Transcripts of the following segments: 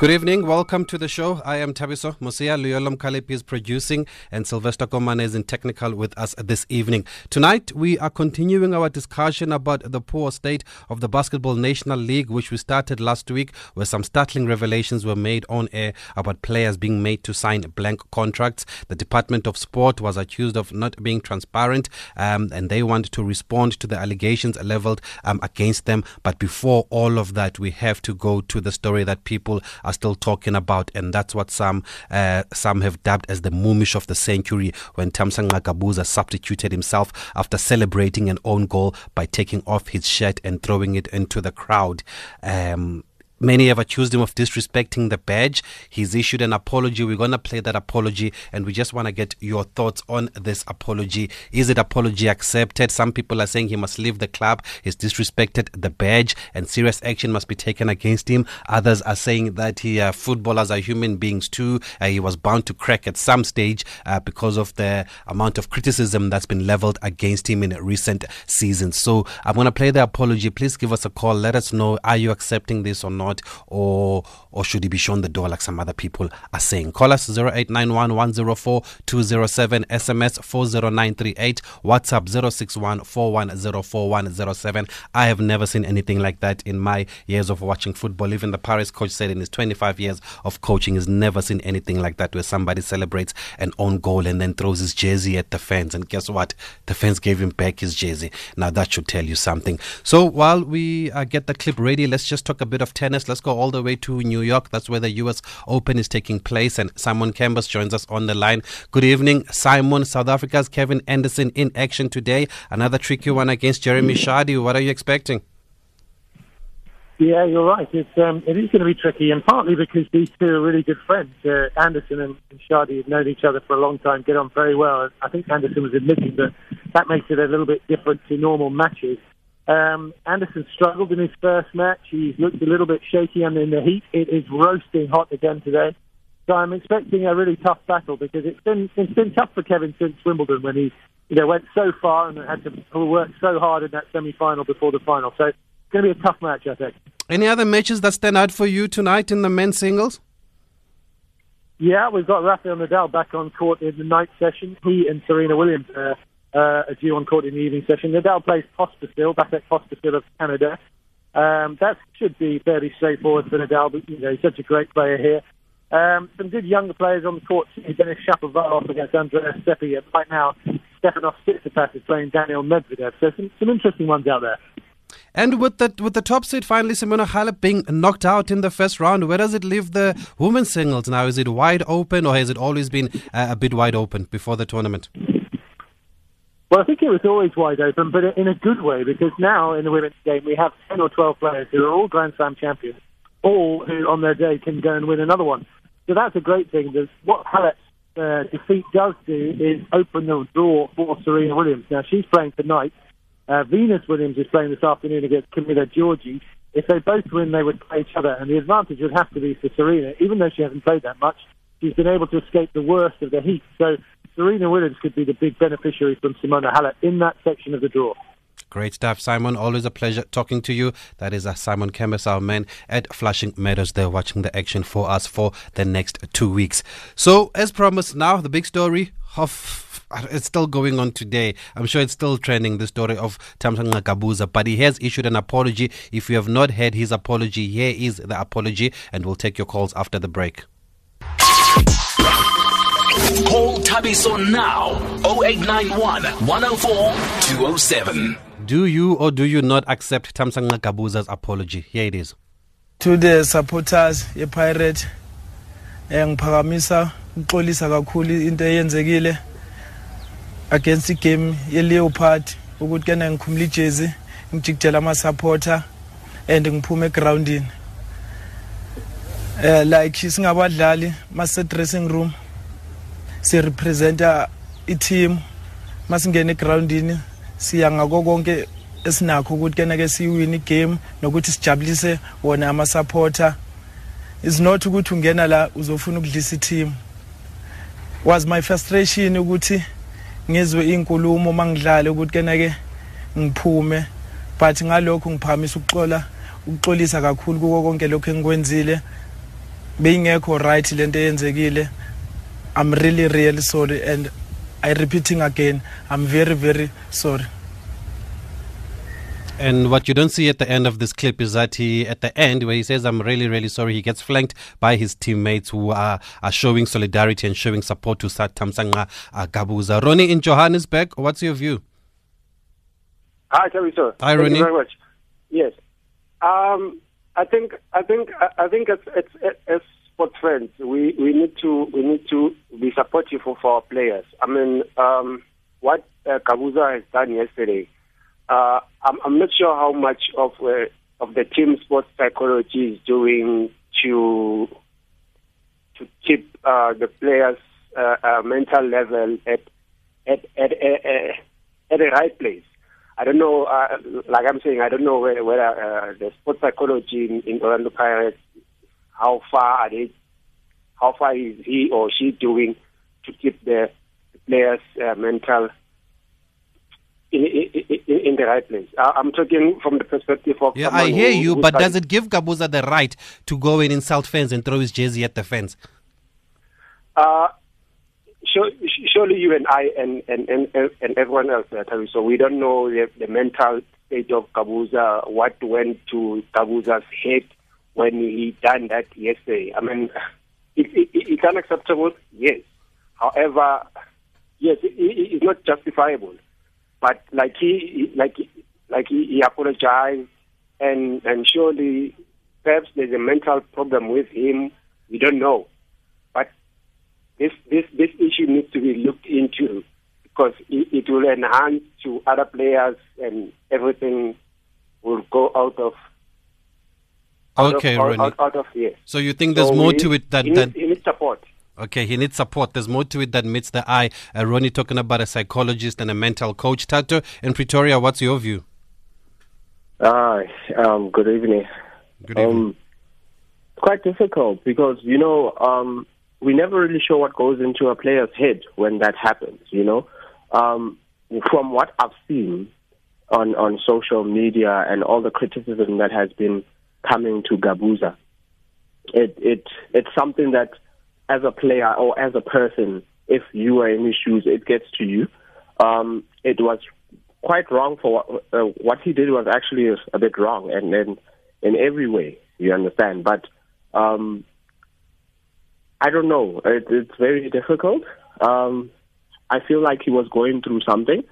Good evening. Welcome to the show. I am Thabiso Mosia. Luyolam Kalip is producing, and Sylvester Komane is in technical with us this evening. Tonight, we are continuing our discussion about the poor state of the Basketball National League, which we started last week, where some startling revelations were made on air about players being made to sign blank contracts. The Department of Sport was accused of not being transparent, um, and they want to respond to the allegations leveled um, against them. But before all of that, we have to go to the story that people are are still talking about, and that's what some uh, some have dubbed as the Mumish of the century when Thamsanqa Gabuza substituted himself after celebrating an own goal by taking off his shirt and throwing it into the crowd. Um, Many have accused him of disrespecting the badge. He's issued an apology. We're going to play that apology and we just want to get your thoughts on this apology. Is it apology accepted? Some people are saying he must leave the club. He's disrespected the badge and serious action must be taken against him. Others are saying that he, uh, footballers are human beings too. Uh, he was bound to crack at some stage uh, because of the amount of criticism that's been leveled against him in recent seasons. So I'm going to play the apology. Please give us a call. Let us know are you accepting this or not? Not, or or should he be shown the door like some other people are saying? Call us 0891 104 207, SMS 40938, WhatsApp 061 I have never seen anything like that in my years of watching football. Even the Paris coach said in his 25 years of coaching, he's never seen anything like that where somebody celebrates an own goal and then throws his jersey at the fans. And guess what? The fans gave him back his jersey. Now that should tell you something. So while we uh, get the clip ready, let's just talk a bit of tennis. Let's go all the way to New York. That's where the US Open is taking place. And Simon Cambers joins us on the line. Good evening, Simon. South Africa's Kevin Anderson in action today. Another tricky one against Jeremy Chardy. What are you expecting? Yeah, you're right. It's um, it is going to be tricky, and partly because these two are really good friends. Uh, Anderson and, and Chardy have known each other for a long time, get on very well. I think Anderson was admitting that that makes it a little bit different to normal matches. Um, Anderson struggled in his first match. He's looked a little bit shaky under the heat. It is roasting hot again today. So I'm expecting a really tough battle because it's been it's been tough for Kevin since Wimbledon when he you know went so far and had to work so hard in that semi-final before the final. So it's going to be a tough match, I think. Any other matches that stand out for you tonight in the men's singles? Yeah, we've got Rafael Nadal back on court in the night session. He and Serena Williams uh, uh, a due on court in the evening session. Nadal plays Pospisil, Vasek Pospisil of Canada. Um, that should be fairly straightforward for Nadal, but you know, he's such a great player here. Um, some good younger players on the court. Denis Shapovalov against Andreas Seppi. Right now, Stefanos Tsitsipas is playing Daniil Medvedev. So some, some interesting ones out there. And with the with the top seed finally Simona Halep being knocked out in the first round, where does it leave the women's singles now? Is it wide open, or has it always been uh, a bit wide open before the tournament? Well, I think it was always wide open, but in a good way, because now in the women's game we have 10 or 12 players who are all Grand Slam champions, all who on their day can go and win another one. So that's a great thing. What Halep's uh, defeat does do is open the door for Serena Williams. Now, she's playing tonight. Uh, Venus Williams is playing this afternoon against Camila Giorgi. If they both win, they would play each other, and the advantage would have to be for Serena, even though she hasn't played that much. She's been able to escape the worst of the heat. So Serena Williams could be the big beneficiary from Simona Halep in that section of the draw. Great stuff, Simon. Always a pleasure talking to you. That is uh, Simon Cambers, our man at Flushing Meadows. They're watching the action for us for the next two weeks. So, as promised, now the big story of it's still going on today. I'm sure it's still trending, the story of Thamsanqa Gabuza, but he has issued an apology. If you have not heard his apology, here is the apology, and we'll take your calls after the break. Call Thabiso now 0891 104 207. Do you or do you not accept Thamsanqa Gabuza's apology? Here it is. To the supporters ye-Pirate eh ngiphakamisa ukuxolisa kakhulu into eyenzekile against igame ye-Leopard ukuthi kena ngikhumula ijezi ngijikijela ama-supporter and ngiphume egroundini eh like singabadlali mase dressing room sirepresenta i-team. Masingena egroundini siya ngako konke esinakho ukuthi kena ke siwin igame nokuthi sijabulise wona ama-supporter. Is not ukuthi ungena la uzofuna ukudlisa i-team. Was my frustration ukuthi ngizwe inkulumo mangidlale ukuthi kena ke ngiphume but ngalokho ngiphakamisa ukuxola ukuxolisa kakhulu kuko konke lokho engikwenzile. Beyingekho right lento eyenzekile i'm really really sorry and i repeating again i'm very very sorry And what you don't see at the end of this clip is that he, at the end, where he says, I'm really, really sorry, he gets flanked by his teammates who are, are showing solidarity and showing support to Thamsanqa uh, Gabuza. Ronnie in Johannesburg, what's your view? Hi, Terry, sir. Hi, Thank Ronnie. you very much. Yes. Um, I think, I think, I think as, as, as sports friends, we, we need to, we need to be supportive of our players. I mean, um, what uh, Gabuza has done yesterday, uh, I'm, I'm not sure how much of uh, of the team sports psychology is doing to to keep uh, the players' uh, uh, mental level at at at, at, at, at the right place. I don't know, uh, like I'm saying, I don't know whether, whether uh, the sports psychology in, in Orlando Pirates, how far are they, how far is he or she doing to keep the players' uh, mental in, in, in, the right place. I'm talking from the perspective of Yeah, I hear who- you, but does it give Gabuza the right to go and insult fans and throw his jersey at the fans? Uh, sure, surely you and I and and and, and everyone else, uh, so we don't know the, the mental state of Gabuza, what went to Gabuza's head when he done that yesterday. I mean, it, it, it's unacceptable, yes. However, yes, it, it, it's not justifiable. But like he, like like he, he apologized, and and surely perhaps there's a mental problem with him. We don't know, this this this issue needs to be looked into because it, it will enhance to other players and everything will go out of out Okay, of, out, Ronnie. out, out of here. So you think there's So more we to it that, he that needs, he needs support. Okay, he needs support. There's more to it that meets the eye. Uh, Ronnie talking about a psychologist and a mental coach. Tato in Pretoria, what's your view? Hi, um, good evening. Good evening. Um, quite difficult because you know um, we never really sure what goes into a player's head when that happens. You know, um, from what I've seen on on social media and all the criticism that has been coming to Gabuza, it it it's something that as a player or as a person, if you are in his shoes, it gets to you. Um, it was quite wrong for what, uh, what he did was actually a, bit wrong, and in in every way, you understand. But um, I don't know. It, it's very difficult. Um, I feel like he was going through something,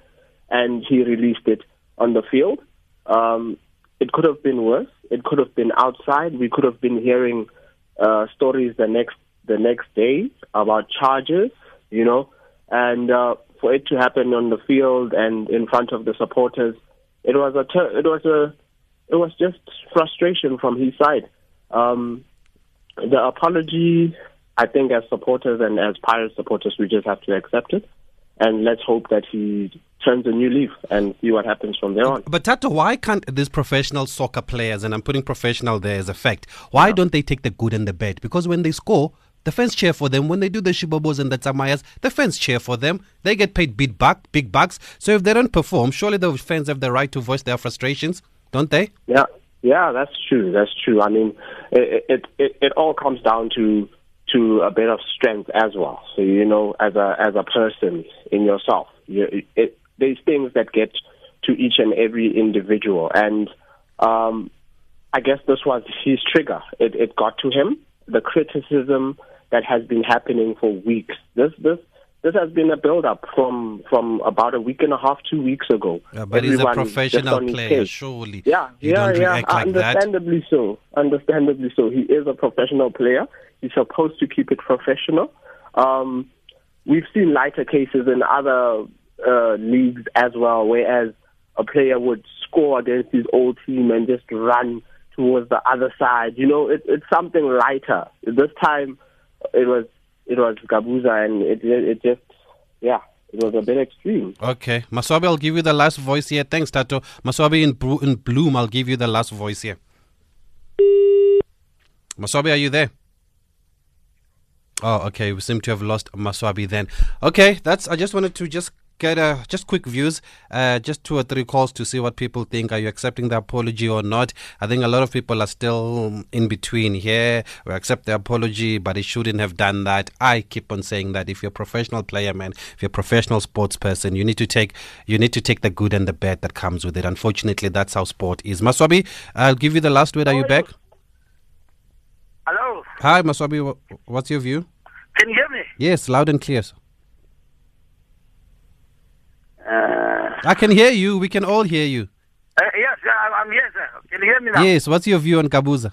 and he released it on the field. Um, it could have been worse. It could have been outside. We could have been hearing uh, stories the next the next day about charges, you know, and uh, for it to happen on the field and in front of the supporters, it was a ter- it was a it was just frustration from his side. Um, the apology, I think, as supporters and as Pirates supporters, we just have to accept it, and let's hope that he turns a new leaf and see what happens from there on. But Tato, why can't these professional soccer players, and I'm putting professional there as a fact, why don't they take the good and the bad? Because when they score, the fans cheer for them. When they do the shibobos and the tamayas, the fans cheer for them. They get paid big buck, big bucks. So if they don't perform, surely the fans have the right to voice their frustrations, don't they? Yeah, yeah, that's true. That's true. I mean, it it it, it all comes down to to a bit of strength as well. So you know, as a as a person in yourself, you, it, there's things that get to each and every individual, and um, I guess this was his trigger. It it got to him. The criticism that has been happening for weeks. This this this has been a build up from from about a week and a half, two weeks ago. Yeah, but he's a professional player, surely. Yeah, you yeah, yeah. like that. Understandably so. Understandably so. He is a professional player. He's supposed to keep it professional. Um, we've seen lighter cases in other uh, leagues as well, whereas a player would score against his old team and just run towards the other side. You know, it, it's something lighter. This time, it was it was Gabuza, and it it just yeah, it was a bit extreme. Okay, Maswabi, I'll give you the last voice here. Thanks, Tato. Maswabi in, in Bloem, I'll give you the last voice here. Maswabi, are you there? Oh, okay. We seem to have lost Maswabi then. Okay, that's. I just wanted to just get uh, just quick views, uh, just two or three calls to see what people think. Are you accepting the apology or not? I think a lot of people are still in between here. We accept the apology, but he shouldn't have done that. I keep on saying that if you're a professional player, man, if you're a professional sports person, you need to take you need to take the good and the bad that comes with it. Unfortunately, that's how sport is. Maswabi, I'll give you the last word. Are you back? Hello, Hi, Maswabi. What's your view? can you hear me? Yes, loud and clear. Uh, I can hear you. We can all hear you. uh, yes, I'm, I'm here, sir. Can you hear me now? Yes. What's your view on Gabuza?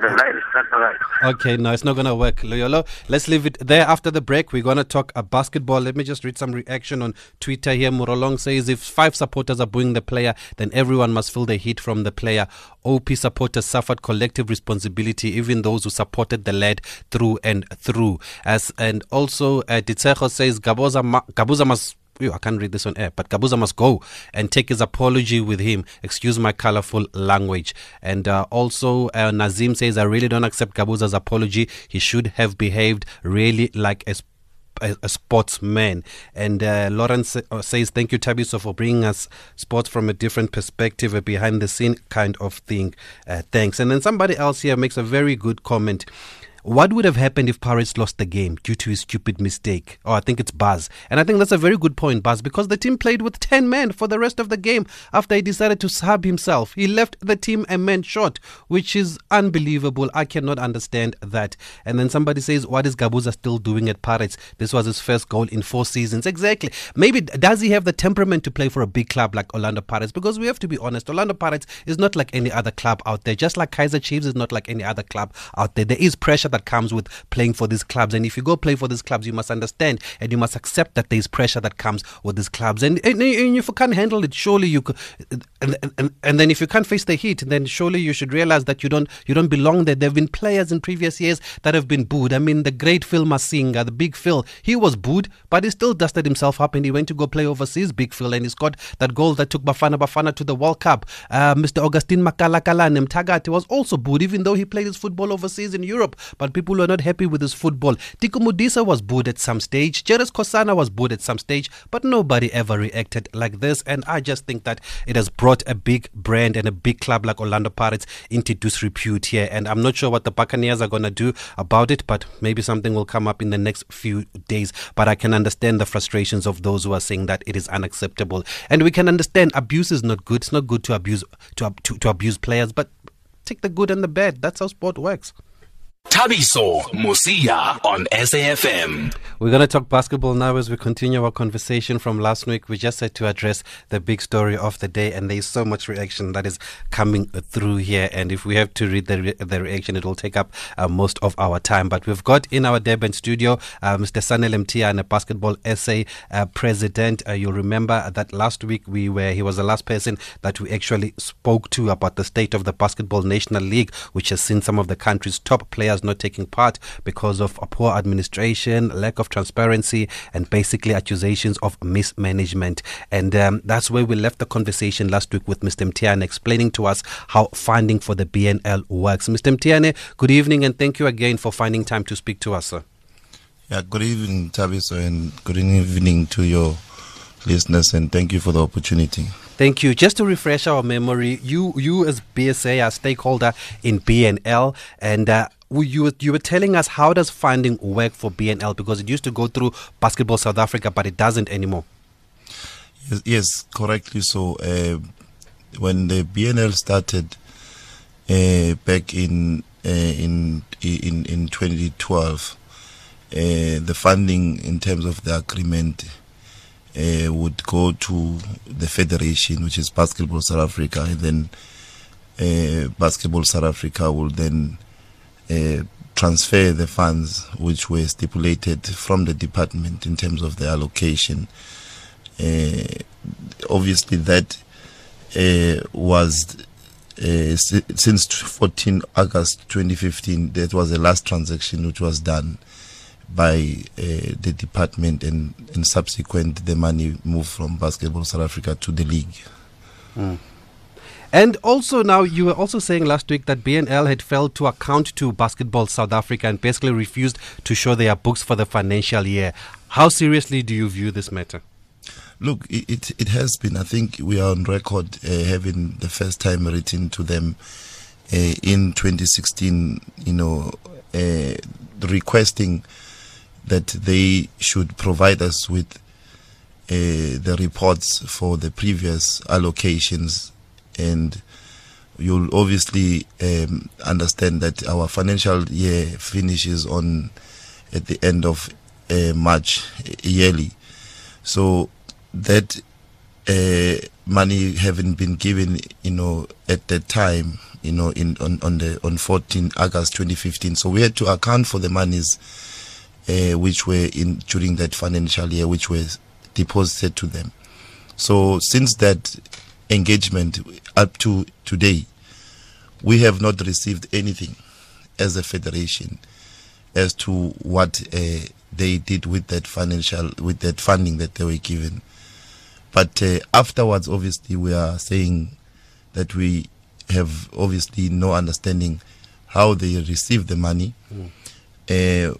The not all right. Okay, no, it's not gonna work, Loyolo. Let's leave it there. After the break, we're gonna talk a basketball. Let me just read some reaction on Twitter here. Murolong says if five supporters are booing the player, then everyone must feel the heat from the player. OP supporters suffered collective responsibility, even those who supported the lad through and through. As and also, uh, says Gaboza ma- Gabuza must Ew, I can't read this on air, but Gabuza must go and take his apology with him. Excuse my colorful language. And uh, also, uh, Nazim says, I really don't accept Gabuza's apology. He should have behaved really like a a, a sportsman. And uh, Lawrence uh, says, Thank you, Thabiso, for bringing us sports from a different perspective, a behind the scene kind of thing. Uh, thanks. And then somebody else here makes a very good comment. What would have happened if Pirates lost the game due to his stupid mistake? Oh, I think it's Buzz. And I think that's a very good point, Buzz, because the team played with 10 men for the rest of the game after he decided to sub himself. He left the team a man short, which is unbelievable. I cannot understand that. And then somebody says, What is Gabuza still doing at Pirates? This was his first goal in four seasons. Exactly. Maybe does he have the temperament to play for a big club like Orlando Pirates? Because we have to be honest, Orlando Pirates is not like any other club out there, just like Kaizer Chiefs is not like any other club out there. There is pressure that comes with playing for these clubs. And if you go play for these clubs, you must understand and you must accept that there is pressure that comes with these clubs. And, and, and if you can't handle it, surely you could. And, and, and then if you can't face the heat, then surely you should realize that you don't you don't belong there. There have been players in previous years that have been booed. I mean, the great Phil Masinga, the big Phil, he was booed, but he still dusted himself up and he went to go play overseas, big Phil, and he scored that goal that took Bafana Bafana to the World Cup. Uh, Mr. Augustine Makalakala Mtagati was also booed, even though he played his football overseas in Europe, but people were not happy with his football. Teko Modise was booed at some stage. Jerry Sikhosana was booed at some stage, but nobody ever reacted like this. And I just think that it has brought a big brand and a big club like Orlando Pirates into disrepute here. And I'm not sure what the Buccaneers are going to do about it, but maybe something will come up in the next few days. But I can understand the frustrations of those who are saying that it is unacceptable. And we can understand abuse is not good. It's not good to abuse to, to, to abuse players, but take the good and the bad. That's how sport works. Thabiso Mosia on SAFM. We're going to talk basketball now as we continue our conversation from last week. We just had to address the big story of the day, and there's so much reaction that is coming through here. And if we have to read the, re- the reaction, it will take up uh, most of our time. But we've got in our Durban studio uh, Mr. Sanel Mtia, and a basketball SA uh, president. Uh, you'll remember that last week we were he was the last person that we actually spoke to about the state of the basketball national league, which has seen some of the country's top players not taking part because of a poor administration, lack of transparency, and basically accusations of mismanagement. And um, that's where we left the conversation last week with Mr. Mthiyane explaining to us how funding for the BNL works. Mr. Mthiyane, good evening and thank you again for finding time to speak to us, sir. Yeah, good evening, Thabiso, and good evening to your listeners, and thank you for the opportunity. Thank you. Just to refresh our memory, you you as BSA are a stakeholder in BNL, and uh, you were- you were telling us how does funding work for BNL because it used to go through Basketball South Africa, but it doesn't anymore. Yes, yes correctly. So, uh, when the BNL started uh, back in uh, in in in 2012, uh, the funding in terms of the agreement uh, would go to the federation, which is Basketball South Africa, and then uh, Basketball South Africa will then uh, transfer the funds which were stipulated from the department in terms of the allocation. Uh, obviously, that uh, was uh, since 14 August 2015. That was the last transaction which was done by uh, the department, and, and subsequent the money moved from Basketball South Africa to the league. And also now you were also saying last week that BNL had failed to account to Basketball South Africa and basically refused to show their books for the financial year. How seriously do you view this matter? Look, it, it, it has been. I think we are on record uh, having the first time written to them uh, in 2016, you know, uh, requesting that they should provide us with uh, the reports for the previous allocations and you'll obviously um, understand that our financial year finishes on at the end of uh, March yearly. So that uh, money having been given, you know, at that time, you know, in on, on the on 14 August 2015. So we had to account for the monies uh, which were in during that financial year, which were deposited to them. So since that engagement up to today, we have not received anything as a federation as to what uh, they did with that financial with that funding that they were given. But uh, afterwards, obviously, we are saying that we have obviously no understanding how they received the money. Mm. Uh,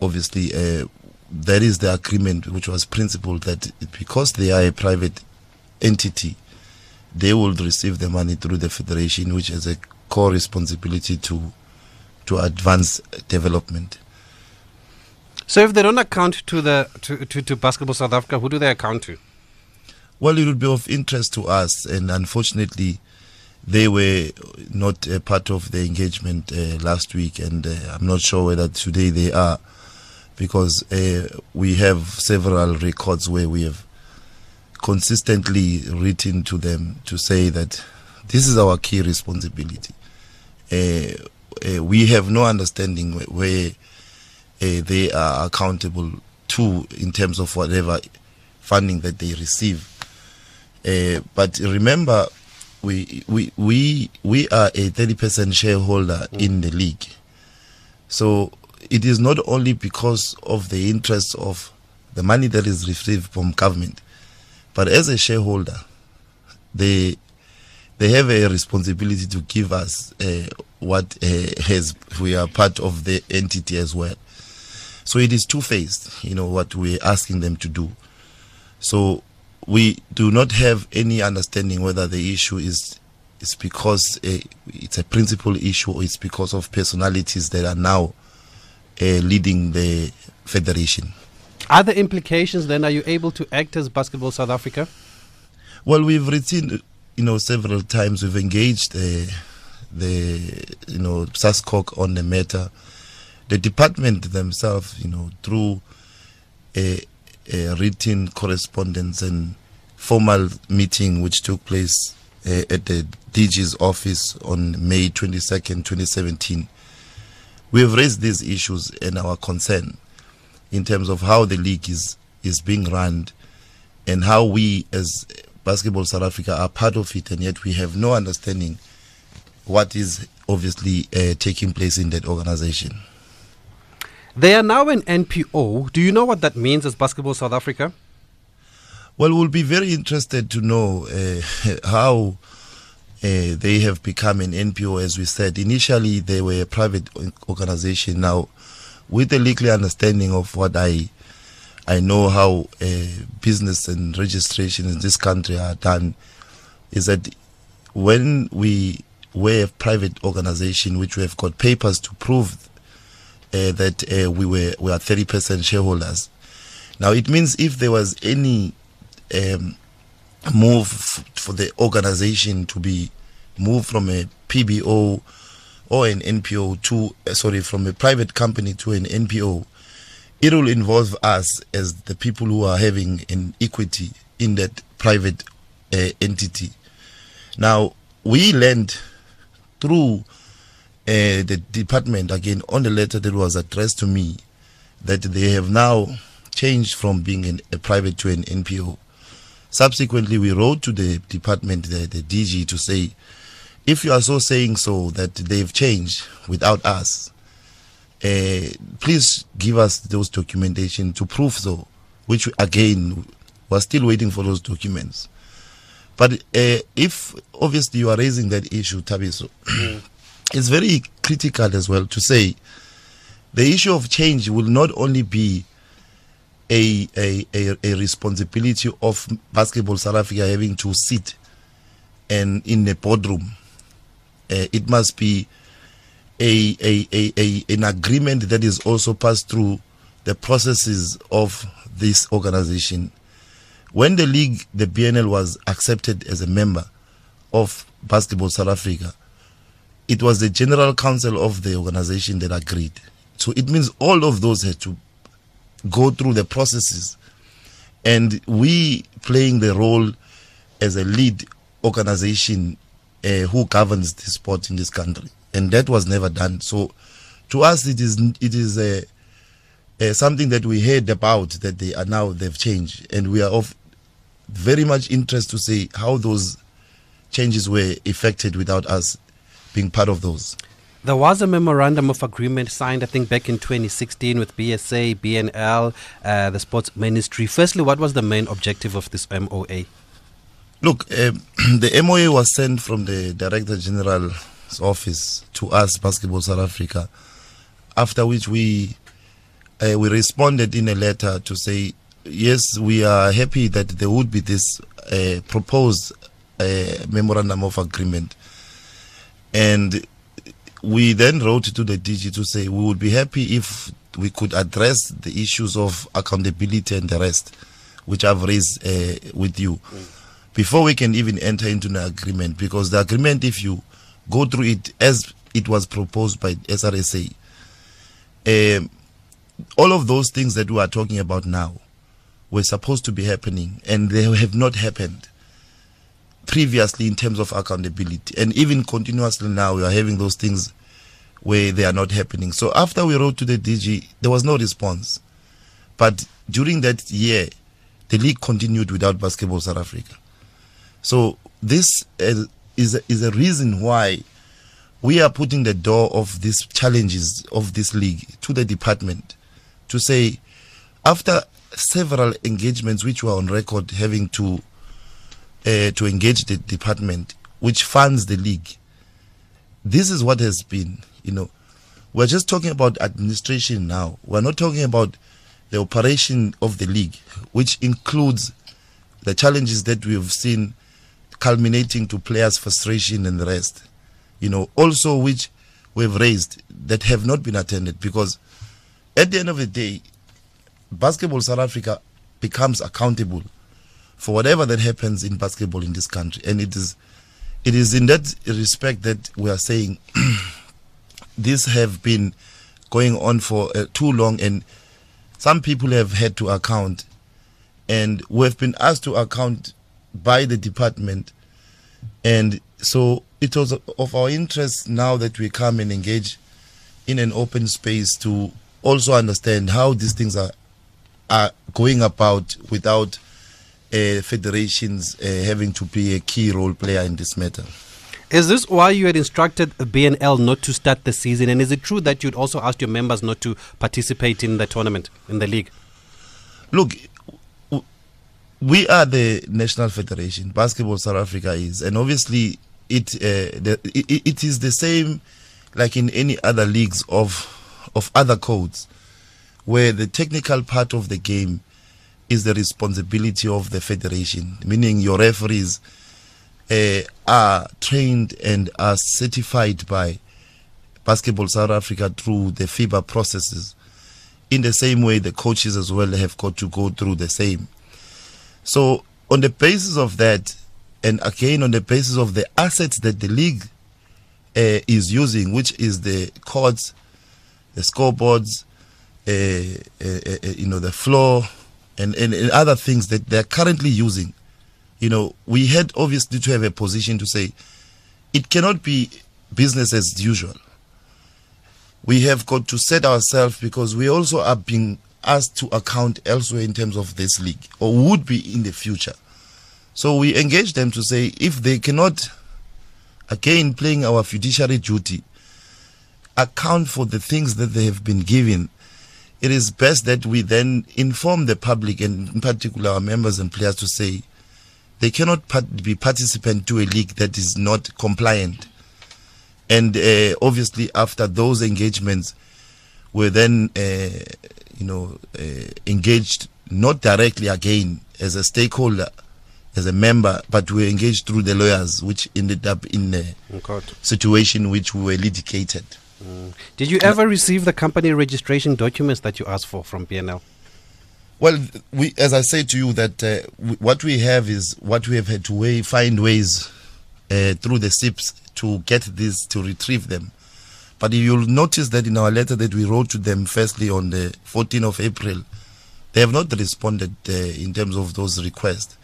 obviously, uh, there is the agreement which was principled that because they are a private entity, they will receive the money through the federation, which has a core responsibility to to advance development. So, if they don't account to the to, to, to Basketball South Africa, who do they account to? Well, it would be of interest to us, and unfortunately, they were not a part of the engagement uh, last week, and uh, I'm not sure whether today they are because uh, we have several records where we have consistently written to them to say that this is our key responsibility. Uh, uh, we have no understanding where, where uh, they are accountable to in terms of whatever funding that they receive. Uh, but remember, we we we we are a 30% shareholder mm. in the league. So it is not only because of the interest of the money that is received from government, but as a shareholder, they they have a responsibility to give us uh, what uh, has we are part of the entity as well. So it is two faced, you know, what we're asking them to do. So we do not have any understanding whether the issue is is because uh, it's a principal issue or it's because of personalities that are now uh, leading the federation. Are there implications then? Are you able to act as Basketball South Africa? Well, we've written, you know, several times. We've engaged uh, the, you know, SASCOC on the matter. The department themselves, you know, through a, a written correspondence and formal meeting which took place uh, at the DG's office on May 22nd, 2017 we have raised these issues and our concern in terms of how the league is is being run and how we as basketball south africa are part of it and yet we have no understanding what is obviously uh, taking place in that organization they are now an npo do you know what that means as basketball south africa well we'll be very interested to know uh, how uh, they have become an NPO, as we said. Initially, they were a private organization. Now, with a legal understanding of what I I know how uh, business and registration in this country are done, is that when we were a private organization, which we have got papers to prove uh, that uh, we were we are 30% shareholders. Now, it means if there was any um, move for the organization to be moved from a PBO or an NPO to uh, sorry from a private company to an NPO it will involve us as the people who are having an equity in that private uh, entity. Now we learned through uh, the department again on the letter that was addressed to me that they have now changed from being an, a private to an NPO Subsequently, we wrote to the department, the, the DG, to say, if you are so saying so that they've changed without us, uh, please give us those documentation to prove so. Which again, we're still waiting for those documents. But uh, if obviously you are raising that issue, Thabiso, it's very critical as well to say the issue of change will not only be a, a, a, a responsibility of basketball South Africa having to sit and in the boardroom. Uh, it must be a, a, a, a, an agreement that is also passed through the processes of this organization. When the league, the BNL, was accepted as a member of Basketball South Africa, it was the General Council of the organization that agreed. So it means all of those had to go through the processes. And we playing the role as a lead organization uh, who governs the sport in this country. And that was never done. So to us, it is, it is a, uh, something that we heard about that they are now, they've changed. And we are of very much interest to see how those changes were effected without us being part of those. There was a memorandum of agreement signed, I think, back in 2016 with BSA, BNL, uh, the sports ministry. Firstly, what was the main objective of this MOA? Look, uh, the MOA was sent from the Director General's office to us, Basketball South Africa, after which we uh, we responded in a letter to say, yes, we are happy that there would be this uh, proposed uh, memorandum of agreement. And we then wrote to the DG to say we would be happy if we could address the issues of accountability and the rest, which I've raised uh, with you, mm. Before we can even enter into an agreement. Because the agreement, if you go through it as it was proposed by SRSA, um, all of those things that we are talking about now were supposed to be happening, and they have not happened previously in terms of accountability. And even continuously now, we are having those things where they are not happening. So after we wrote to the DG, there was no response. But during that year, the league continued without Basketball South Africa. So this is a, is a reason why we are putting the door of these challenges of this league to the department to say, after several engagements which were on record having to uh, to engage the department which funds the league. This is what has been, you know. We're just talking about administration now. We're not talking about the operation of the league, which includes the challenges that we've seen culminating to players' frustration and the rest. You know, also which we've raised that have not been attended because at the end of the day, Basketball South Africa becomes accountable for whatever that happens in basketball in this country. And it is it is in that respect that we are saying these have been going on for uh, too long and some people have had to account and we have been asked to account by the department and so it was of our interest now that we come and engage in an open space to also understand how these things are are going about without uh, federations uh, having to be a key role player in this matter. Is this why you had instructed BNL not to start the season? And is it true that you'd also asked your members not to participate in the tournament, in the league? Look, we are the national federation. Basketball South Africa is, and obviously it, uh, the, it it is the same, like in any other leagues of of other codes, where the technical part of the game is the responsibility of the federation, meaning your referees uh, are trained and are certified by Basketball South Africa through the FIBA processes. In the same way, the coaches as well have got to go through the same. So, on the basis of that, and again on the basis of the assets that the league uh, is using, which is the courts, the scoreboards, uh, uh, uh you know, the floor, and, and, and other things that they're currently using, you know, we had obviously to have a position to say it cannot be business as usual. We have got to set ourselves because we also are being asked to account elsewhere in terms of this league or would be in the future. So we engage them to say if they cannot, again, playing our fiduciary duty, account for the things that they have been given it is best that we then inform the public and in particular our members and players to say they cannot part- be participant to a league that is not compliant. And uh, obviously, after those engagements, were then, uh, you know, uh, engaged not directly again as a stakeholder, as a member, but we were engaged through the lawyers, which ended up in a In situation which we were litigated. Did you ever receive the company registration documents that you asked for from BNL? Well, we, as I say to you, that uh, w- what we have is what we have had to way, find ways uh, through the SIPs to get this to retrieve them. But you'll notice that in our letter that we wrote to them, firstly on the 14th of April, they have not responded uh, in terms of those requests.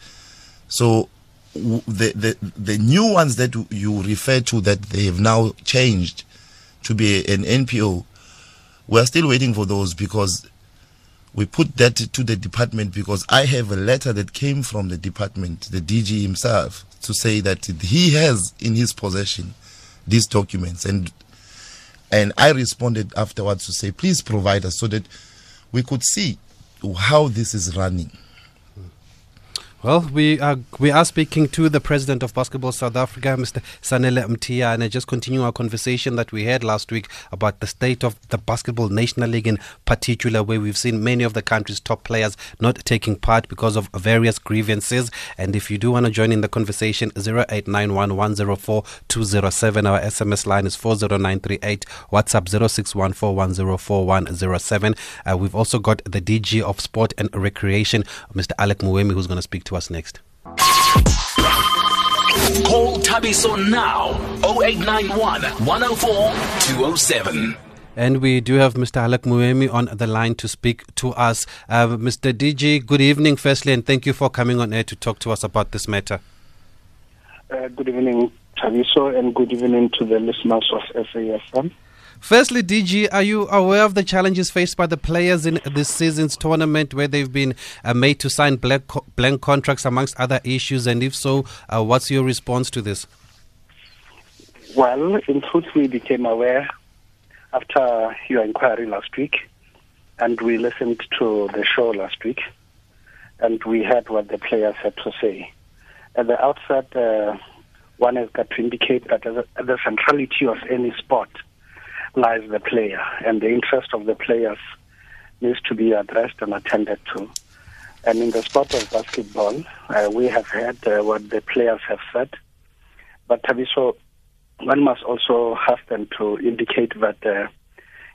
So the, the the new ones that you refer to that they have now changed to be an NPO, we are still waiting for those because we put that to the department because I have a letter that came from the department, the DG himself, to say that he has in his possession these documents and and I responded afterwards to say please provide us so that we could see how this is running. Well, we are we are speaking to the president of Basketball South Africa, Mr. Sanele Mtia, and I just continue our conversation that we had last week about the state of the Basketball National League in particular, where we've seen many of the country's top players not taking part because of various grievances. And if you do want to join in the conversation, 0891 104 207. Our SMS line is 40938. WhatsApp 0614104107. Uh, we've also got the DG of Sport and Recreation, Mr. Alec Moemi, who's going to speak to us next. Call Thabiso now 0891 104 207. And we do have Mr. Alec Moemi on the line to speak to us. Uh, Mr. DG, good evening, firstly, and thank you for coming on air to talk to us about this matter. Uh, good evening, Taviso, and good evening to the listeners of SAFM. Firstly, DG, are you aware of the challenges faced by the players in this season's tournament where they've been uh, made to sign blank, co- blank contracts amongst other issues? And if so, uh, what's your response to this? Well, in truth, we became aware after your inquiry last week, and we listened to the show last week, and we heard what the players had to say. At the outset, uh, one has got to indicate that at the, at the centrality of any sport lies the player, and the interest of the players needs to be addressed and attended to. And in the sport of basketball, uh, we have heard uh, what the players have said, but Taviso, one must also hasten to indicate that uh,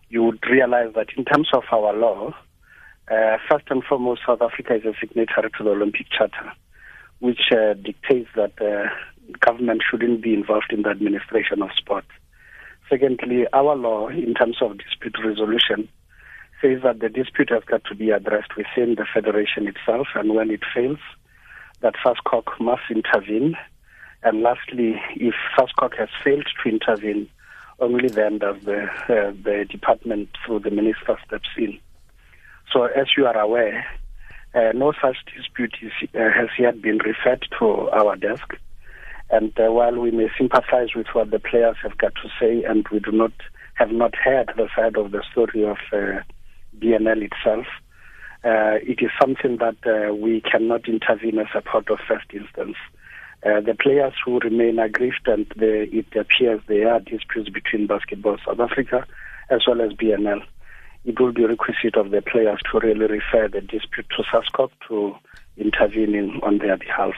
you would realize that in terms of our law, uh, first and foremost, South Africa is a signatory to the Olympic Charter, which uh, dictates that uh, government shouldn't be involved in the administration of sport. Secondly, our law, in terms of dispute resolution, says that the dispute has got to be addressed within the federation itself, and when it fails, that SASCOC must intervene. And lastly, if SASCOC has failed to intervene, only then does the uh, the department through the minister steps in. So, as you are aware, uh, no such dispute is, uh, has yet been referred to our desk. And uh, while we may sympathize with what the players have got to say, and we do not have not heard the side of the story of uh, BNL itself, uh, it is something that uh, we cannot intervene as a part of first instance. Uh, the players who remain aggrieved, and the, it appears there are disputes between Basketball South Africa as well as BNL. It will be requisite of the players to really refer the dispute to SASCOC to intervene in, on their behalf.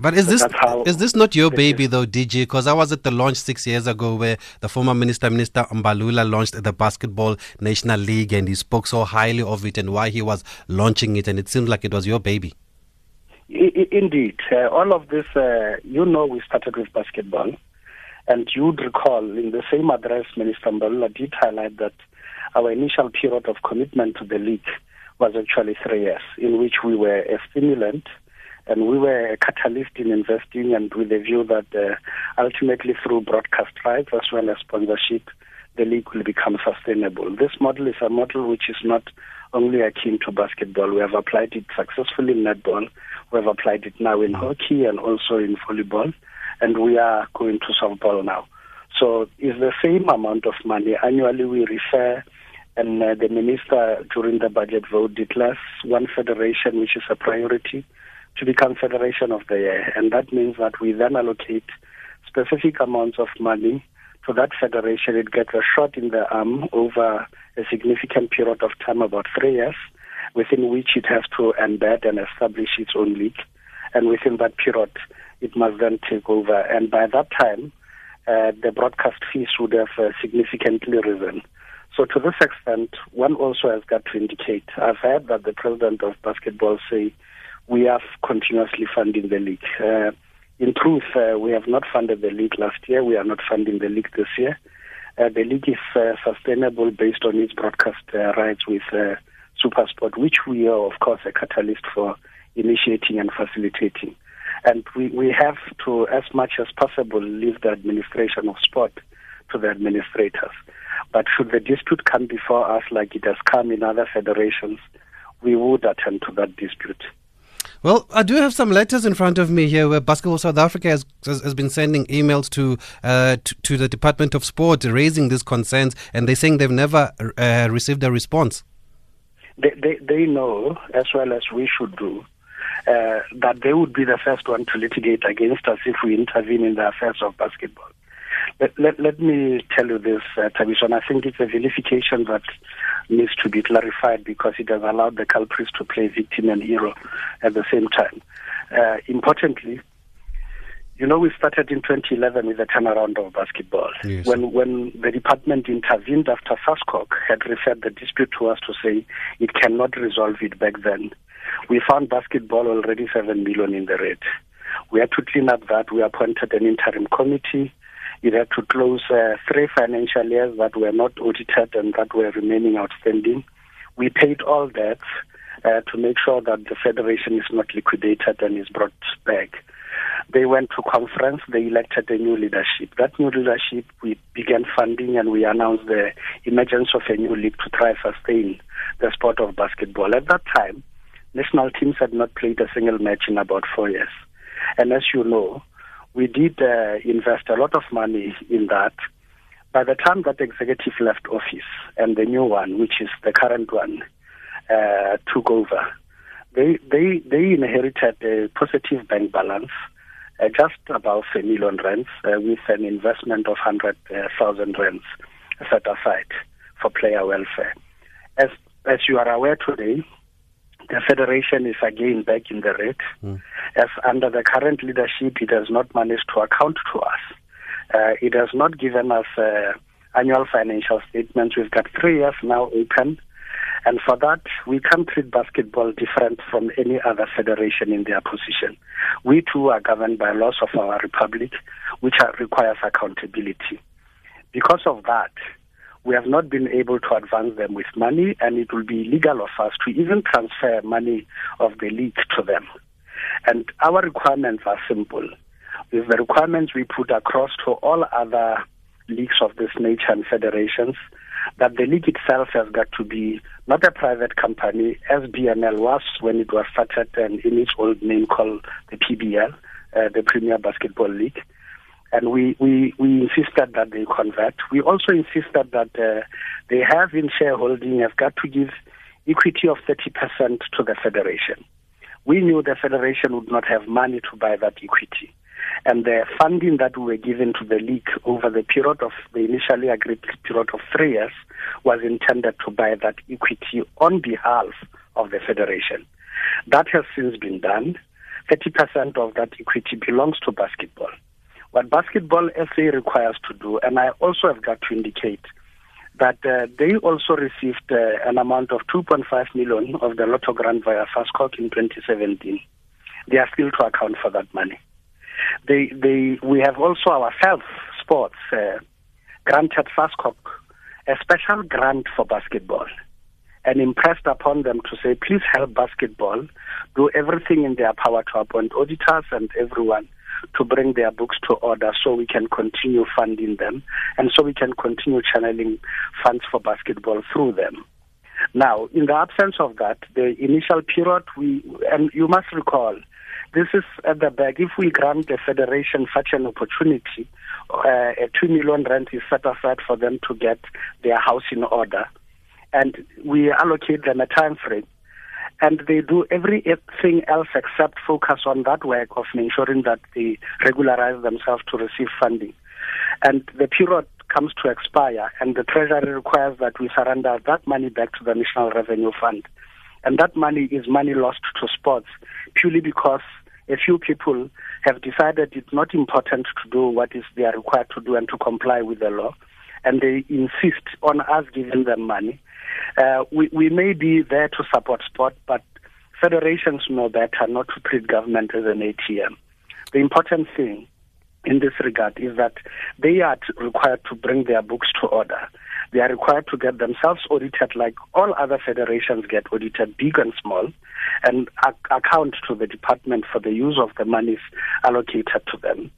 But is this how is this not your baby is. though, DJ? Because I was at the launch six years ago where the former minister, Minister Mbalula, launched the Basketball National League, and he spoke so highly of it and why he was launching it, and it seemed like it was your baby. Indeed. Uh, all of this, uh, you know, we started with basketball. And you'd recall in the same address, Minister Mbalula did highlight that our initial period of commitment to the league was actually three years, in which we were a stimulant and we were a catalyst in investing and with the view that uh, ultimately through broadcast rights as well as sponsorship, the league will become sustainable. This model is a model which is not only akin to basketball. We have applied it successfully in netball. We have applied it now in hockey and also in volleyball. And we are going to softball now. So it's the same amount of money. Annually, we refer, and uh, the minister during the budget vote did declares one federation, which is a priority, to become Federation of the Year. And that means that we then allocate specific amounts of money to that federation. It gets a shot in the arm over a significant period of time, about three years, within which it has to embed and establish its own league. And within that period, it must then take over. And by that time, uh, the broadcast fees would have uh, significantly risen. So to this extent, one also has got to indicate. I've heard that the president of basketball say we are continuously funding the league. Uh, in truth, uh, we have not funded the league last year. We are not funding the league this year. Uh, the league is uh, sustainable based on its broadcast uh, rights with uh, Supersport, which we are, of course, a catalyst for initiating and facilitating. And we, we have to, as much as possible, leave the administration of sport to the administrators. But should the dispute come before us, like it has come in other federations, we would attend to that dispute. Well, I do have some letters in front of me here where Basketball South Africa has, has, has been sending emails to, uh, to, to the Department of Sport raising these concerns, and they're saying they've never uh, received a response. They, they, they know, as well as we should do, uh, that they would be the first one to litigate against us if we intervene in the affairs of basketball. Let, let, let me tell you this, uh, Tabison. I think it's a vilification that needs to be clarified because it has allowed the culprits to play victim and hero at the same time. Uh, importantly, you know, we started in 2011 with a turnaround of basketball. Yes. When when the department intervened after SASCOC had referred the dispute to us to say it cannot resolve it back then, we found basketball already 7 million in the red. We had to clean up that. We appointed an interim committee. It had to close uh, three financial years that were not audited and that were remaining outstanding. We paid all that uh, to make sure that the federation is not liquidated and is brought back. They went to conference, they elected a new leadership. That new leadership, we began funding and we announced the emergence of a new league to try sustain the sport of basketball. At that time, national teams had not played a single match in about four years. And as you know, we did uh, invest a lot of money in that. By the time that executive left office and the new one, which is the current one, uh, took over, they, they, they inherited a positive bank balance, uh, just above a million rands, uh, with an investment of 100,000 rands set aside for player welfare. As, as you are aware today, the federation is again back in the red. Mm. As under the current leadership, it has not managed to account to us. Uh, it has not given us uh, annual financial statements. We've got three years now open. And for that, we can't treat basketball different from any other federation in their position. We too are governed by laws of our republic, which are, requires accountability. Because of that, we have not been able to advance them with money, and it will be illegal of us to even transfer money of the league to them. And our requirements are simple. With the requirements we put across to all other leagues of this nature and federations, that the league itself has got to be not a private company, as BNL was when it was started and in its old name called the PBL, uh, the Premier Basketball League and we, we, we insisted that they convert. We also insisted that uh, they have in shareholding have got to give equity of 30% to the federation. We knew the federation would not have money to buy that equity. And the funding that we were given to the league over the period of the initially agreed period of three years was intended to buy that equity on behalf of the federation. That has since been done. 30% of that equity belongs to basketball. What Basketball SA requires to do, and I also have got to indicate that uh, they also received uh, an amount of 2.5 million of the Lotto grant via SASCOC in 2017. They are still to account for that money. They, they, we have also ourselves, sports, uh, granted SASCOC a special grant for basketball and impressed upon them to say, please help basketball do everything in their power to appoint auditors and everyone to bring their books to order so we can continue funding them and so we can continue channeling funds for basketball through them. Now, in the absence of that, the initial period, we, and you must recall, this is at the back. If we grant the federation such an opportunity, uh, a two million rent is set aside for them to get their house in order, and we allocate them a time frame. And they do everything else except focus on that work of ensuring that they regularize themselves to receive funding. And the period comes to expire, and the Treasury requires that we surrender that money back to the National Revenue Fund. And that money is money lost to sports purely because a few people have decided it's not important to do what is they are required to do and to comply with the law, and they insist on us giving them money. Uh, we, we may be there to support sport, but federations know better not to treat government as an ATM. The important thing in this regard is that they are required to bring their books to order. They are required to get themselves audited like all other federations get audited, big and small, and ac- account to the department for the use of the monies allocated to them.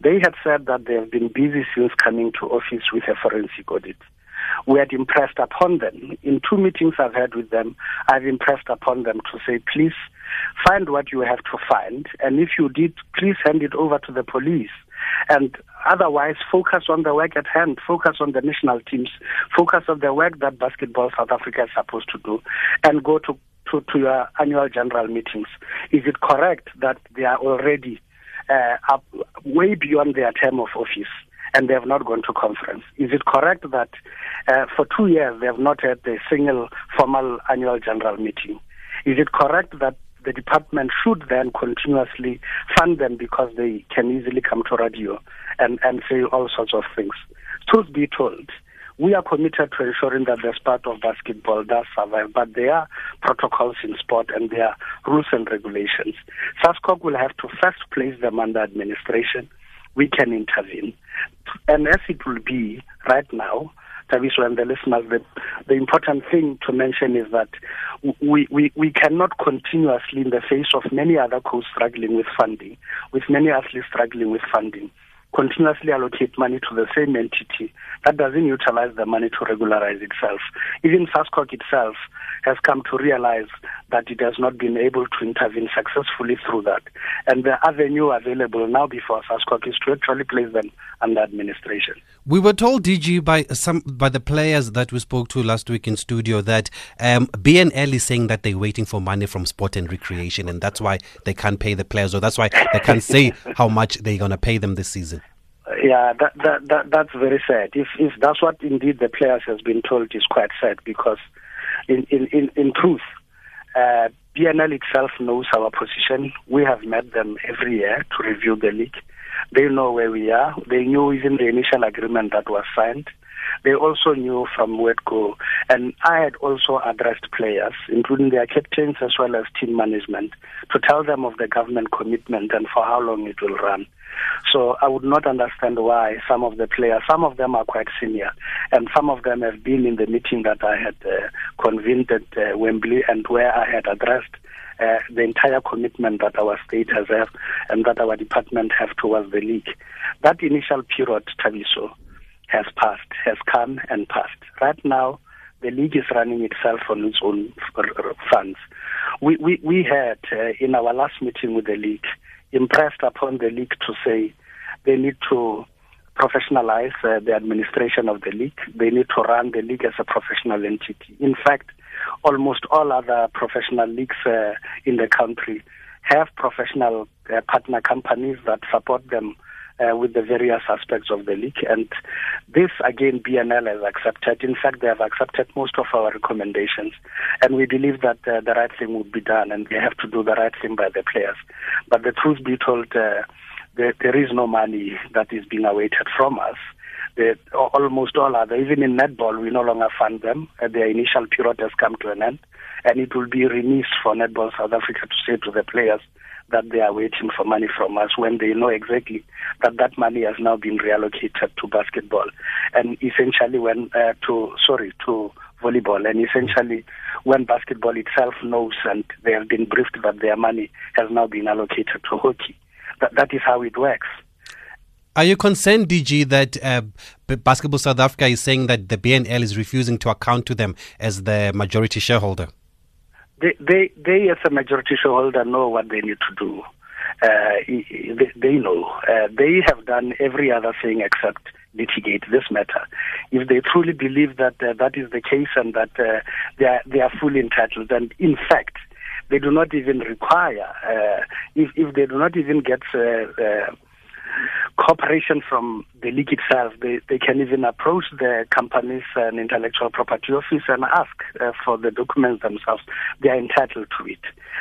They had said that they have been busy since coming to office with a forensic audit. We had impressed upon them. In two meetings I've had with them, I've impressed upon them to say, please find what you have to find, and if you did, please hand it over to the police. And otherwise, focus on the work at hand, focus on the national teams, focus on the work that Basketball South Africa is supposed to do, and go to, to, to your annual general meetings. Is it correct that they are already uh, up way beyond their term of office? And they have not gone to conference. Is it correct that uh, for two years they have not had a single formal annual general meeting? Is it correct that the department should then continuously fund them because they can easily come to radio and, and say all sorts of things. Truth be told, we are committed to ensuring that the sport of basketball does survive, but there are protocols in sport and there are rules and regulations. SASCOC will have to first place them under administration. We can intervene. And as it will be right now, Thabiso and the listeners, the, the important thing to mention is that we, we, we cannot continuously, in the face of many other coasts struggling with funding, with many athletes struggling with funding, continuously allocate money to the same entity that doesn't utilize the money to regularize itself. Even SASCOC itself has come to realize that it has not been able to intervene successfully through that. And the avenue available now before SASCOC is to actually place them under administration. We were told, DG, by some by the players that we spoke to last week in studio that um, BNL is saying that they're waiting for money from sport and recreation, and that's why they can't pay the players, or that's why they can't say how much they're going to pay them this season. Yeah, that, that, that that's very sad. If if that's what indeed the players has been told, is quite sad because, in in in, in truth, uh, BNL itself knows our position. We have met them every year to review the league. They know where we are. They knew even the initial agreement that was signed. They also knew from to go. And I had also addressed players, including their captains as well as team management, to tell them of the government commitment and for how long it will run. So I would not understand why some of the players, some of them are quite senior, and some of them have been in the meeting that I had uh, convened at uh, Wembley and where I had addressed uh, the entire commitment that our state has have and that our department have towards the league. That initial period, Thabiso, has passed, has come and passed. Right now, the league is running itself on its own funds. We, we, we had, uh, in our last meeting with the league, impressed upon the league to say they need to professionalize uh, the administration of the league. They need to run the league as a professional entity. In fact, almost all other professional leagues uh, in the country have professional uh, partner companies that support them uh, with the various aspects of the league. And this, again, BNL has accepted. In fact, they have accepted most of our recommendations. And we believe that uh, the right thing would be done, and they have to do the right thing by the players. But the truth be told, uh, there, there is no money that is being awaited from us. Almost all other, even in netball, we no longer fund them. Uh, their initial period has come to an end, and it will be remiss for Netball South Africa to say to the players that they are waiting for money from us when they know exactly that that money has now been reallocated to basketball. And essentially when uh, to sorry to volleyball. And essentially when basketball itself knows and they have been briefed that their money has now been allocated to hockey. That, that is how it works. Are you concerned, DG, that uh, Basketball South Africa is saying that the BNL is refusing to account to them as the majority shareholder? They, they, they as a majority shareholder know what they need to do. Uh, they, they, know. Uh, they have done every other thing except litigate this matter. If they truly believe that uh, that is the case and that uh, they, are, they are fully entitled, and in fact, they do not even require, uh, if, if they do not even get uh, cooperation from the league itself. They, they can even approach the companies and intellectual property office and ask uh, for the documents themselves. They are entitled to it.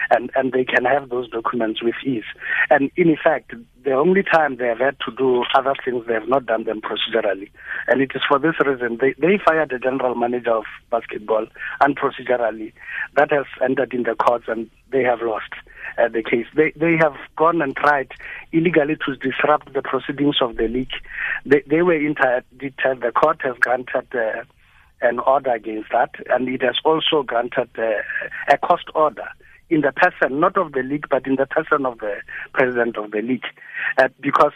And, and they can have those documents with ease. And in effect, the only time they have had to do other things, they have not done them procedurally. And it is for this reason they, they fired the general manager of basketball unprocedurally. That has ended in the courts and they have lost uh, the case. They they have gone and tried illegally to disrupt the proceedings of the league. They they were interdicted. The court has granted. Uh, an order against that, and it has also granted uh, a cost order in the person, not of the league, but in the person of the president of the league, uh, because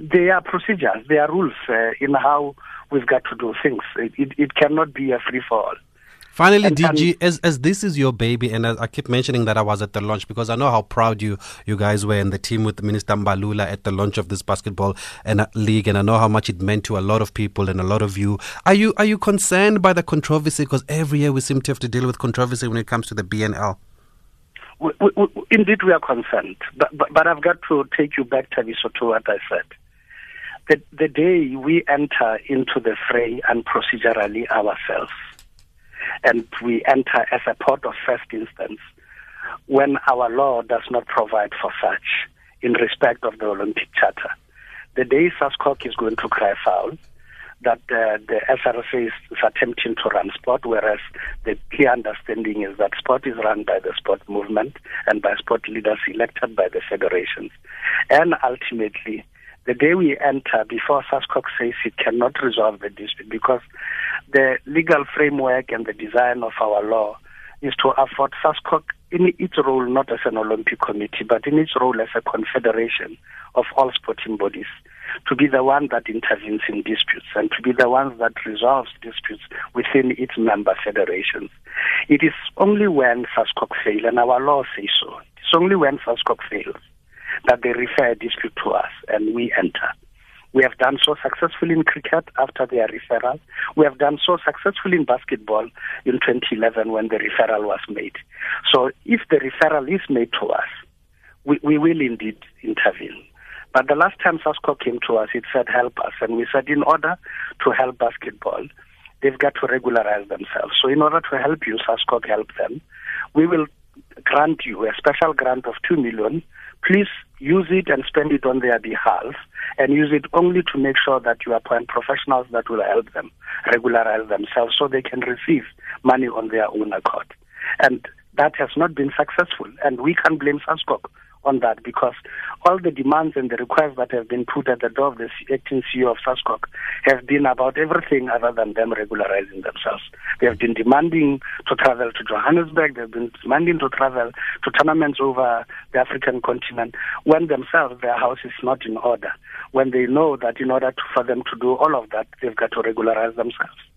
there are procedures, there are rules uh, in how we've got to do things. It, it, it cannot be a free for all. Finally, and, DG, and as, as this is your baby, and I keep mentioning that I was at the launch because I know how proud you you guys were and the team with Minister Mbalula at the launch of this basketball and uh, league, and I know how much it meant to a lot of people and a lot of you. Are you are you concerned by the controversy? Because every year we seem to have to deal with controversy when it comes to the BNL. We, we, we, indeed, we are concerned, but, but, but I've got to take you back, Thabiso, to what I said. The, the day we enter into the fray and procedurally ourselves, and we enter as a port of first instance when our law does not provide for such in respect of the Olympic Charter. The day SASCOC is going to cry foul that uh, the SRSA is, is attempting to run sport, whereas the clear understanding is that sport is run by the sport movement and by sport leaders elected by the federations. And ultimately, the day we enter, before SASCOC says it cannot resolve the dispute, because the legal framework and the design of our law is to afford SASCOC in its role not as an Olympic committee, but in its role as a confederation of all sporting bodies, to be the one that intervenes in disputes and to be the one that resolves disputes within its member federations. It is only when SASCOC fails, and our law says so, it's only when SASCOC fails that they refer a dispute to us and we enter. We have done so successfully in cricket after their referral. We have done so successfully in basketball in 2011 when the referral was made. So if the referral is made to us, we, we will indeed intervene. But the last time SASCOC came to us, it said help us. And we said in order to help basketball, they've got to regularize themselves. So in order to help you, SASCOC help them, we will grant you a special grant of 2 million. Please use it and spend it on their behalf and use it only to make sure that you appoint professionals that will help them regularize themselves so they can receive money on their own accord. And that has not been successful. And we can blame SASCOC on that because all the demands and the requests that have been put at the door of the acting CEO of SASCOC have been about everything other than them regularizing themselves. They have been demanding to travel to Johannesburg, they've been demanding to travel to tournaments over the African continent when themselves their house is not in order, when they know that in order to, for them to do all of that, they've got to regularize themselves.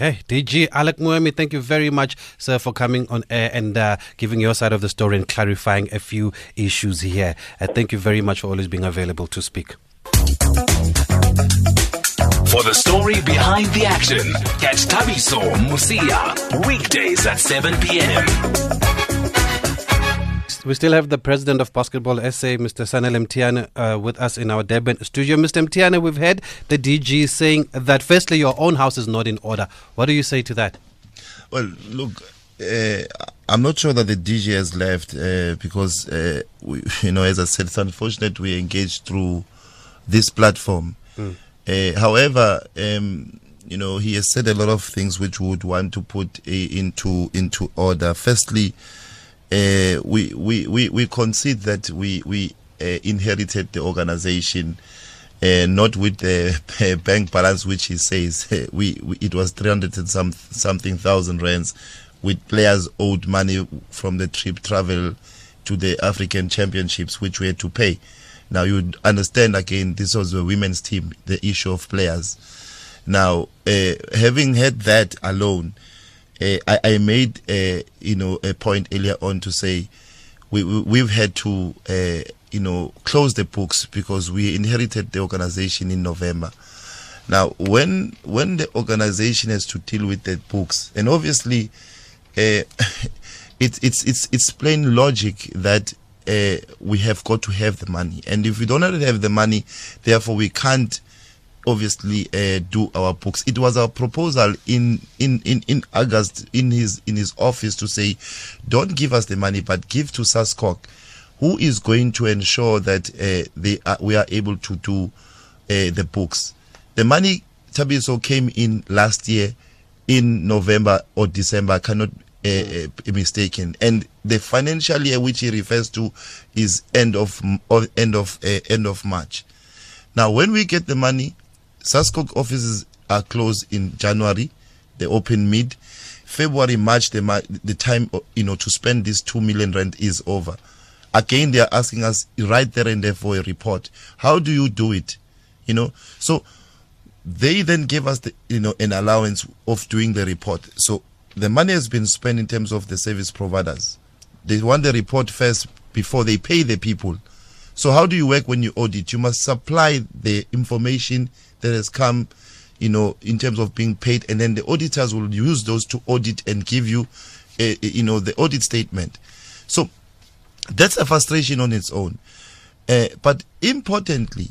Okay, DG Alec Moemi, thank you very much, sir, for coming on air and uh, giving your side of the story and clarifying a few issues here. Uh, thank you very much for always being available to speak. For the story behind the action, catch Thabiso Mosia weekdays at 7 p.m we still have the president of Basketball SA, Mr. Sanele Mthiyane, uh, with us in our Durban studio. Mr. Mtiane, we've heard the DG saying that firstly, your own house is not in order. What do you say to that? Well, look, uh, I'm not sure that the DG has left uh, because, uh, we, you know, as I said, it's unfortunate we engaged through this platform. Mm. however, um, you know, he has said a lot of things which we would want to put into into order. Firstly, uh, we, we, we, we concede that we, we uh, inherited the organization uh, not with the bank balance, which he says we, we, it was 300 and some something thousand rands, with players owed money from the trip travel to the African Championships, which we had to pay. Now you understand again, this was a women's team, the issue of players. Now, uh, having had that alone, I, I, made uh, you know a point earlier on to say we, we have had to uh, you know close the books because we inherited the organization in November. Now, when when the organization has to deal with the books, and obviously, uh, it's it's it's it's plain logic that uh, we have got to have the money, and if we don't have the money, therefore we can't obviously uh, do our books. It was our proposal in, in, in, in August in his in his office to say, don't give us the money, but give to SASCOC, who is going to ensure that uh, they are, we are able to do uh, the books. The money Thabiso came in last year in November or December. I cannot uh, uh, be mistaken. And the financial year which he refers to is end of end of uh, end of March. Now, when we get the money, SASCOC offices are closed in January. They open mid February, March. The time you know to spend this two million rand is over. Again, they are asking us right there and there for a report. How do you do it? You know, so they then gave us the, you know an allowance of doing the report. So the money has been spent in terms of the service providers. They want the report first before they pay the people. So how do you work when you audit? You must supply the information that has come, you know, in terms of being paid, and then the auditors will use those to audit and give you, a, a, you know, the audit statement. So that's a frustration on its own. Uh, but importantly,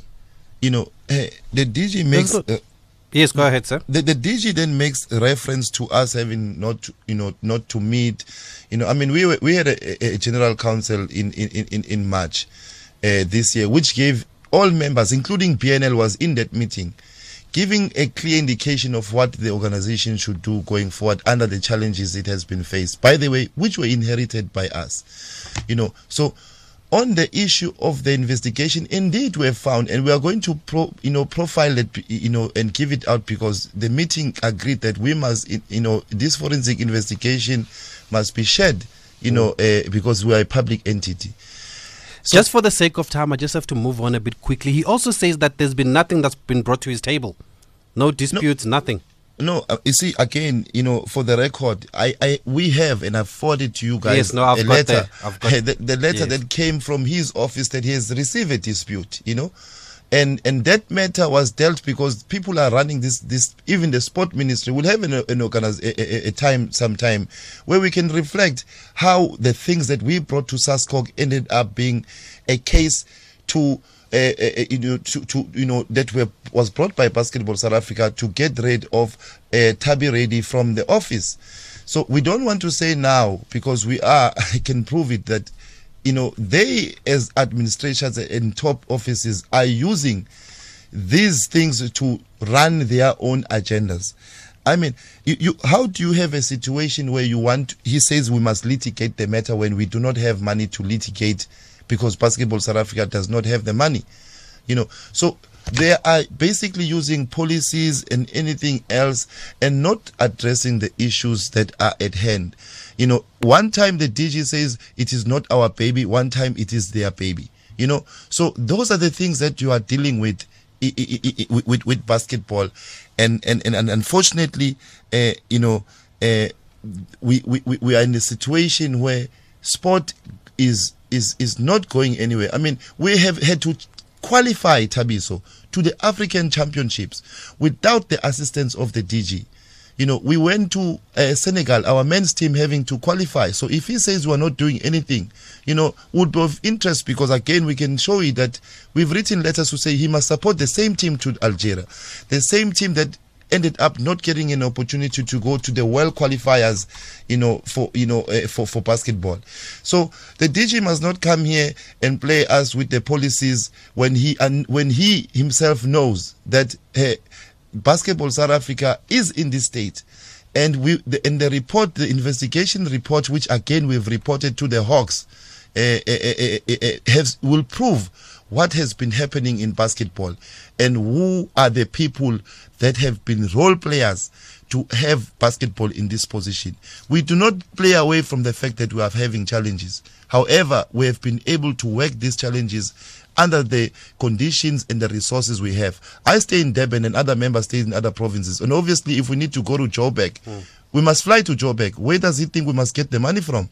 you know, uh, the DG makes. Uh, yes, go ahead, sir. The, the DG then makes reference to us having not, to, you know, not to meet. You know, I mean, we were, we had a, a general council in in in in March uh, this year, which gave all members, including BNL, was in that meeting, giving a clear indication of what the organization should do going forward under the challenges it has been faced. By the way, which were inherited by us. You know, so on the issue of the investigation, indeed we have found, and we are going to pro, you know profile it, you know, and give it out because the meeting agreed that we must, you know, this forensic investigation must be shared, you know, uh, because we are a public entity. So just for the sake of time, I just have to move on a bit quickly. He also says that there's been nothing that's been brought to his table, no disputes, no. nothing. No, uh, you see, again, you know, for the record, I, I, we have, and I've forwarded to you guys yes, no, I've a got letter, the, I've got, the, the letter yes. that came from his office that he has received a dispute, you know, and and that matter was dealt because people are running this this even the sport ministry will have an, an organize, a, a, a, time sometime where we can reflect how the things that we brought to SASCOC ended up being a case to uh, you know, to, to, you know, that were, was brought by Basketball South Africa to get rid of uh, Tabi Ready from the office. So we don't want to say now because we are, I can prove it that, you know, they as administrators and top offices are using these things to run their own agendas. I mean, you, you, how do you have a situation where you want, he says we must litigate the matter when we do not have money to litigate because Basketball South Africa does not have the money. You know, so they are basically using policies and anything else and not addressing the issues that are at hand. You know, one time the DG says it is not our baby, one time it is their baby. You know, so those are the things that you are dealing with with, with basketball, and and and, and unfortunately, uh, you know, uh, we, we we are in a situation where sport is is is not going anywhere. I mean, we have had to qualify Thabiso to the African Championships without the assistance of the DG. You know, we went to uh, Senegal, our men's team having to qualify. So if he says we're not doing anything, you know, would be of interest because again, we can show you that we've written letters to say he must support the same team to Algeria, the same team that ended up not getting an opportunity to go to the world qualifiers, you know, for you know uh, for for basketball. So the DG must not come here and play us with the policies when he and when he himself knows that uh, basketball South Africa is in this state. And we, the, in the report, the investigation report, which again we've reported to the Hawks, uh, has, will prove what has been happening in basketball and who are the people that have been role players to have basketball in this position. We do not play away from the fact that we are having challenges. However, we have been able to work these challenges under the conditions and the resources we have. I stay in Durban and other members stay in other provinces. And obviously, if we need to go to Joburg, mm. we must fly to Joburg. Where does he think we must get the money from?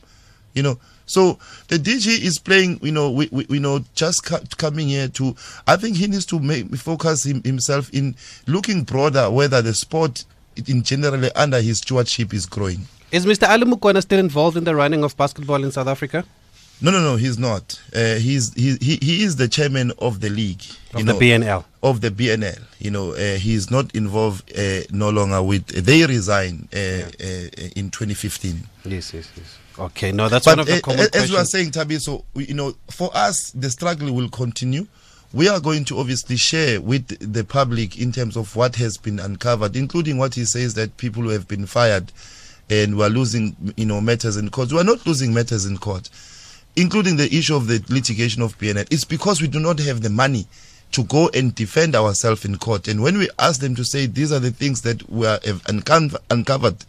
You know, so the DG is playing, you know, we, we you know, just ca- coming here to. I think he needs to make focus him, himself in looking broader whether the sport in generally under his stewardship is growing. Is Mr. Ali Mokoena still involved in the running of basketball in South Africa? No, no, no, he's not. Uh, he's he, he he is the chairman of the league of the know, BNL. Of the BNL, you know, uh, he's not involved uh, no longer with. They resigned uh, yeah. Uh, in 2015. Yes, yes, yes. Okay, no, that's but one of the common as you are saying, Tabi. So you know, for us, the struggle will continue. We are going to obviously share with the public in terms of what has been uncovered, including what he says that people who have been fired and we are losing, you know, matters in court. We are not losing matters in court including the issue of the litigation of BNL, it's because we do not have the money to go and defend ourselves in court. And when we ask them to say these are the things that we have uncovered,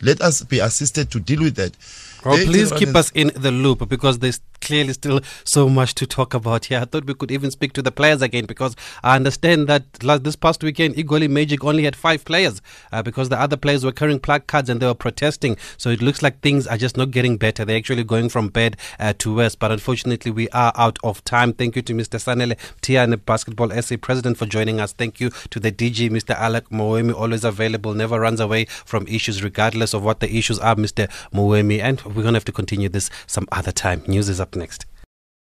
let us be assisted to deal with that. Well, please keep us in the loop because there's clearly still so much to talk about here. I thought we could even speak to the players again because I understand that last, this past weekend, Egoli Magic only had five players uh, because the other players were carrying placards and they were protesting. So it looks like things are just not getting better. They're actually going from bad uh, to worse. But unfortunately, we are out of time. Thank you to Mr. Sanele Mthiyane, Basketball SA President, for joining us. Thank you to the DG, Mr. Alec Moemi, always available, never runs away from issues, regardless of what the issues are, Mr. Moemi. And we're going to have to continue this some other time. News is up next.